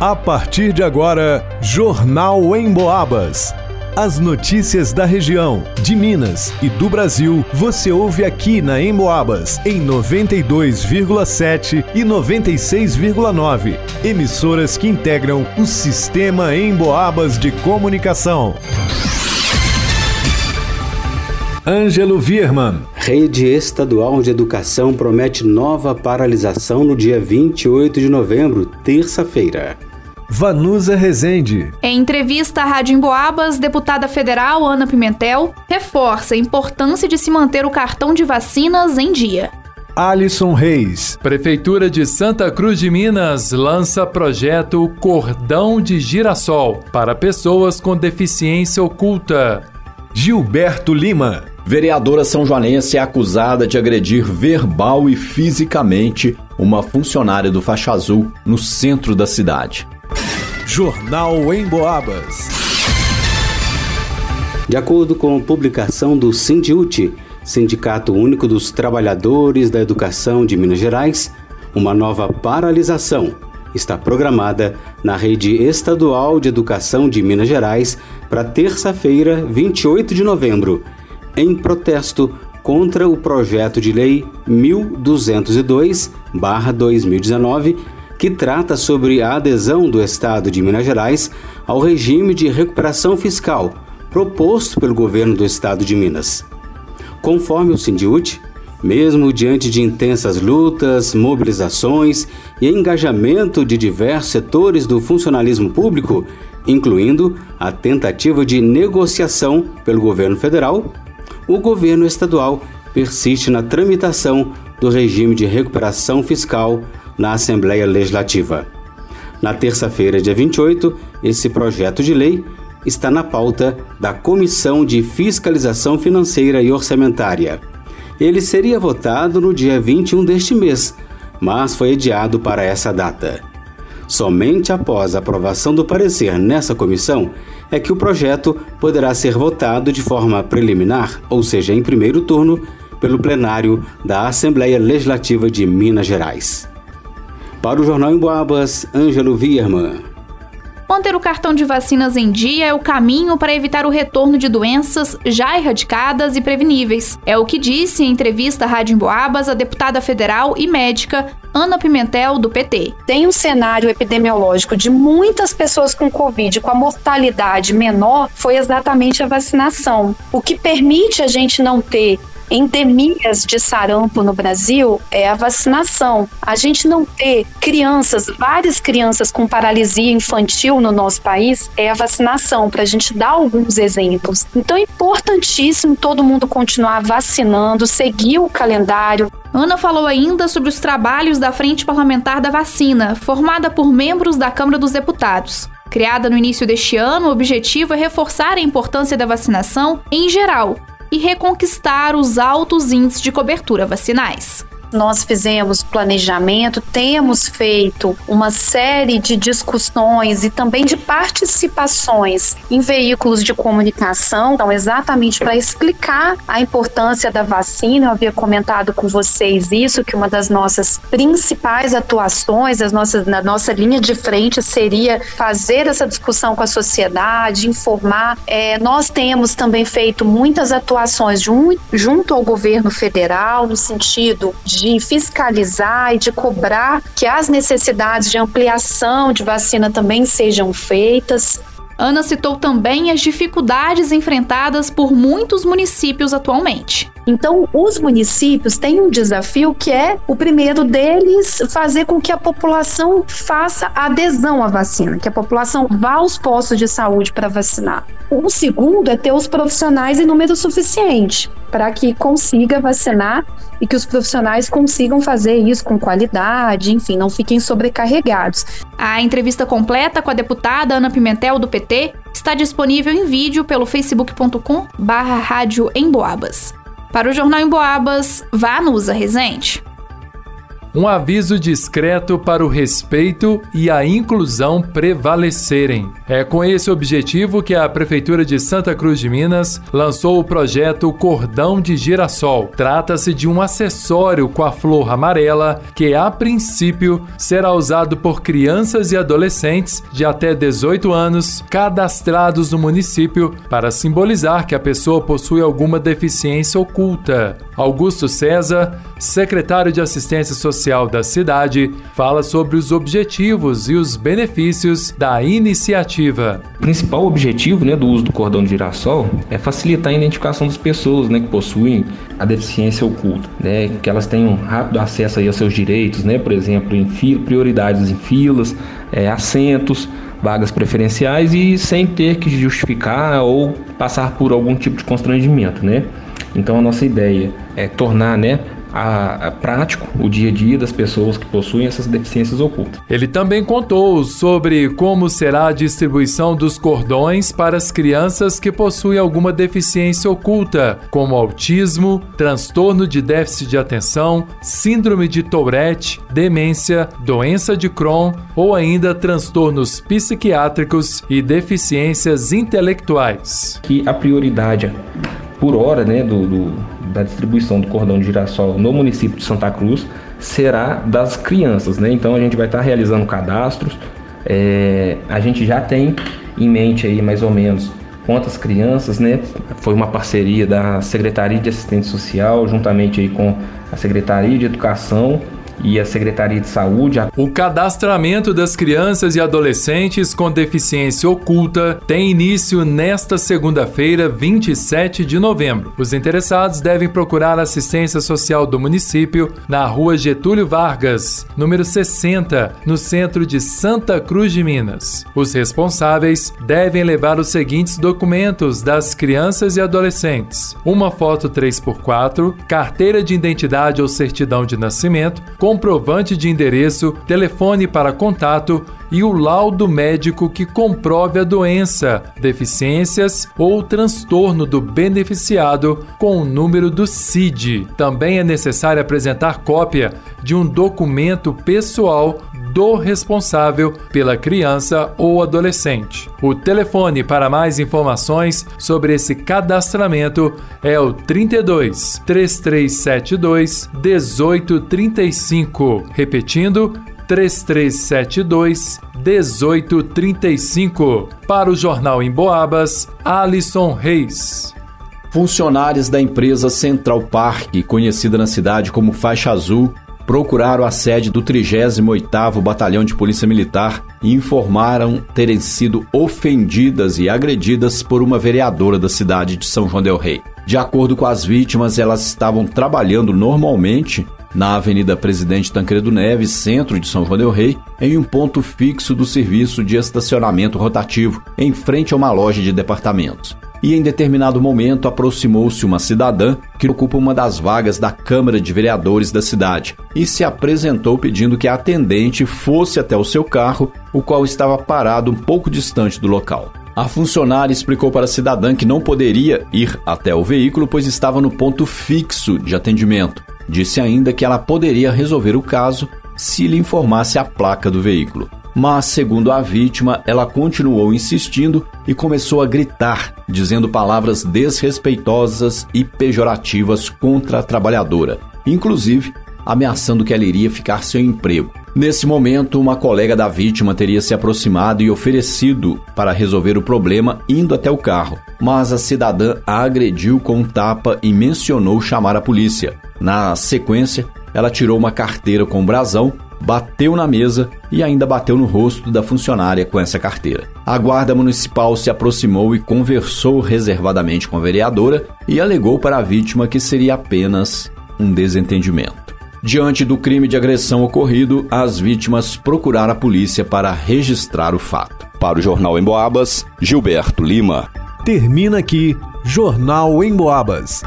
A partir de agora, Jornal em Boabas. As notícias da região, de Minas e do Brasil, você ouve aqui na Emboabas, em 92,7 e 96,9. Emissoras que integram o sistema Emboabas de comunicação. Ângelo Virman. Rede Estadual de Educação promete nova paralisação no dia 28 de novembro, terça-feira. Vanusa Rezende. Em entrevista à Rádio Emboabas, deputada federal Ana Pimentel reforça a importância de se manter o cartão de vacinas em dia. Alisson Reis. Prefeitura de Santa Cruz de Minas lança projeto Cordão de Girassol para pessoas com deficiência oculta. Gilberto Lima. Vereadora São Joanense é acusada de agredir verbal e fisicamente uma funcionária do Faixa Azul no centro da cidade. Jornal em Boabas. De acordo com publicação do Sindiute, Sindicato Único dos Trabalhadores da Educação de Minas Gerais, uma nova paralisação está programada na Rede Estadual de Educação de Minas Gerais para terça-feira, 28 de novembro, em protesto contra o projeto de lei 1202/2019 que trata sobre a adesão do Estado de Minas Gerais ao regime de recuperação fiscal proposto pelo governo do Estado de Minas. Conforme o Sindiute, mesmo diante de intensas lutas, mobilizações e engajamento de diversos setores do funcionalismo público, incluindo a tentativa de negociação pelo governo federal, o governo estadual persiste na tramitação do regime de recuperação fiscal na Assembleia Legislativa. Na terça-feira, dia 28, esse projeto de lei está na pauta da Comissão de Fiscalização Financeira e Orçamentária. Ele seria votado no dia 21 deste mês, mas foi adiado para essa data. Somente após a aprovação do parecer nessa comissão é que o projeto poderá ser votado de forma preliminar, ou seja, em primeiro turno, pelo plenário da Assembleia Legislativa de Minas Gerais. Para o Jornal em Boabas, Ângelo Vierman. Manter o cartão de vacinas em dia é o caminho para evitar o retorno de doenças já erradicadas e preveníveis. É o que disse em entrevista à Rádio Emboabas a deputada federal e médica Ana Pimentel, do PT. Tem um cenário epidemiológico de muitas pessoas com Covid com a mortalidade menor, foi exatamente a vacinação. O que permite a gente não ter endemias de sarampo no Brasil é a vacinação. A gente não ter crianças, várias crianças com paralisia infantil no nosso país, é a vacinação, para a gente dar alguns exemplos. Então é importantíssimo todo mundo continuar vacinando, seguir o calendário. Ana falou ainda sobre os trabalhos da Frente Parlamentar da Vacina, formada por membros da Câmara dos Deputados. Criada no início deste ano, o objetivo é reforçar a importância da vacinação em geral e reconquistar os altos índices de cobertura vacinais. Nós fizemos planejamento, temos feito uma série de discussões e também de participações em veículos de comunicação, então exatamente para explicar a importância da vacina. Eu havia comentado com vocês isso, que uma das nossas principais atuações, as nossas, na nossa linha de frente seria fazer essa discussão com a sociedade, informar. É, nós temos também feito muitas atuações junto ao governo federal no sentido de de fiscalizar e de cobrar que as necessidades de ampliação de vacina também sejam feitas. Ana citou também as dificuldades enfrentadas por muitos municípios atualmente. Então, os municípios têm um desafio que é o primeiro deles fazer com que a população faça adesão à vacina, que a população vá aos postos de saúde para vacinar. O segundo é ter os profissionais em número suficiente para que consiga vacinar e que os profissionais consigam fazer isso com qualidade, enfim, não fiquem sobrecarregados. A entrevista completa com a deputada Ana Pimentel do PT está disponível em vídeo pelo facebook.com/barra. Para o Jornal em Boabas, vá no Usa Resente. Um aviso discreto para o respeito e a inclusão prevalecerem. É com esse objetivo que a Prefeitura de Santa Cruz de Minas lançou o projeto Cordão de Girassol. Trata-se de um acessório com a flor amarela que, a princípio, será usado por crianças e adolescentes de até 18 anos cadastrados no município para simbolizar que a pessoa possui alguma deficiência oculta. Augusto César, secretário de Assistência Social da cidade, fala sobre os objetivos e os benefícios da iniciativa. O principal objetivo né, do uso do cordão de girassol é facilitar a identificação das pessoas né, que possuem a deficiência oculta, né, que elas tenham rápido acesso aí aos seus direitos, né, por exemplo, em prioridades em filas, é, assentos, vagas preferenciais e sem ter que justificar ou passar por algum tipo de constrangimento, né? Então a nossa ideia é tornar, né, a, a, prático o dia a dia das pessoas que possuem essas deficiências ocultas. Ele também contou sobre como será a distribuição dos cordões para as crianças que possuem alguma deficiência oculta, como autismo, transtorno de déficit de atenção, síndrome de Tourette, demência, doença de Crohn ou ainda transtornos psiquiátricos e deficiências intelectuais. Que a prioridade por hora né, do, do, da distribuição do cordão de girassol no município de Santa Cruz será das crianças. Né? Então a gente vai estar realizando cadastros. É, a gente já tem em mente aí mais ou menos quantas crianças, né? Foi uma parceria da Secretaria de Assistência Social juntamente aí com a Secretaria de Educação e a Secretaria de Saúde. O cadastramento das crianças e adolescentes com deficiência oculta tem início nesta segunda-feira, 27 de novembro. Os interessados devem procurar a assistência social do município na rua Getúlio Vargas, número 60, no centro de Santa Cruz de Minas. Os responsáveis devem levar os seguintes documentos das crianças e adolescentes: uma foto 3x4, carteira de identidade ou certidão de nascimento, comprovante de endereço, telefone para contato e o laudo médico que comprove a doença, deficiências ou transtorno do beneficiado com o número do CID. Também é necessário apresentar cópia de um documento pessoal do responsável pela criança ou adolescente. O telefone para mais informações sobre esse cadastramento é o 32 3372 1835. Repetindo, 3372 1835. Para o Jornal em Boabas, Alisson Reis. Funcionários da empresa Central Park, conhecida na cidade como Faixa Azul, procuraram a sede do 38º Batalhão de Polícia Militar e informaram terem sido ofendidas e agredidas por uma vereadora da cidade de São João del Rei. De acordo com as vítimas, elas estavam trabalhando normalmente na Avenida Presidente Tancredo Neves, centro de São João del Rei, em um ponto fixo do serviço de estacionamento rotativo, em frente a uma loja de departamentos e em determinado momento aproximou-se uma cidadã que ocupa uma das vagas da Câmara de Vereadores da cidade e se apresentou pedindo que a atendente fosse até o seu carro, o qual estava parado um pouco distante do local. A funcionária explicou para a cidadã que não poderia ir até o veículo, pois estava no ponto fixo de atendimento. Disse ainda que ela poderia resolver o caso se lhe informasse a placa do veículo mas, segundo a vítima, ela continuou insistindo e começou a gritar, dizendo palavras desrespeitosas e pejorativas contra a trabalhadora, inclusive ameaçando que ela iria ficar sem emprego. Nesse momento, uma colega da vítima teria se aproximado e oferecido para resolver o problema indo até o carro, mas a cidadã a agrediu com um tapa e mencionou chamar a polícia. Na sequência, ela tirou uma carteira com brasão bateu na mesa e ainda bateu no rosto da funcionária com essa carteira. A guarda municipal se aproximou e conversou reservadamente com a vereadora e alegou para a vítima que seria apenas um desentendimento. Diante do crime de agressão ocorrido, as vítimas procuraram a polícia para registrar o fato. Para o Jornal em Boabas, Gilberto Lima. Termina aqui Jornal em Boabas.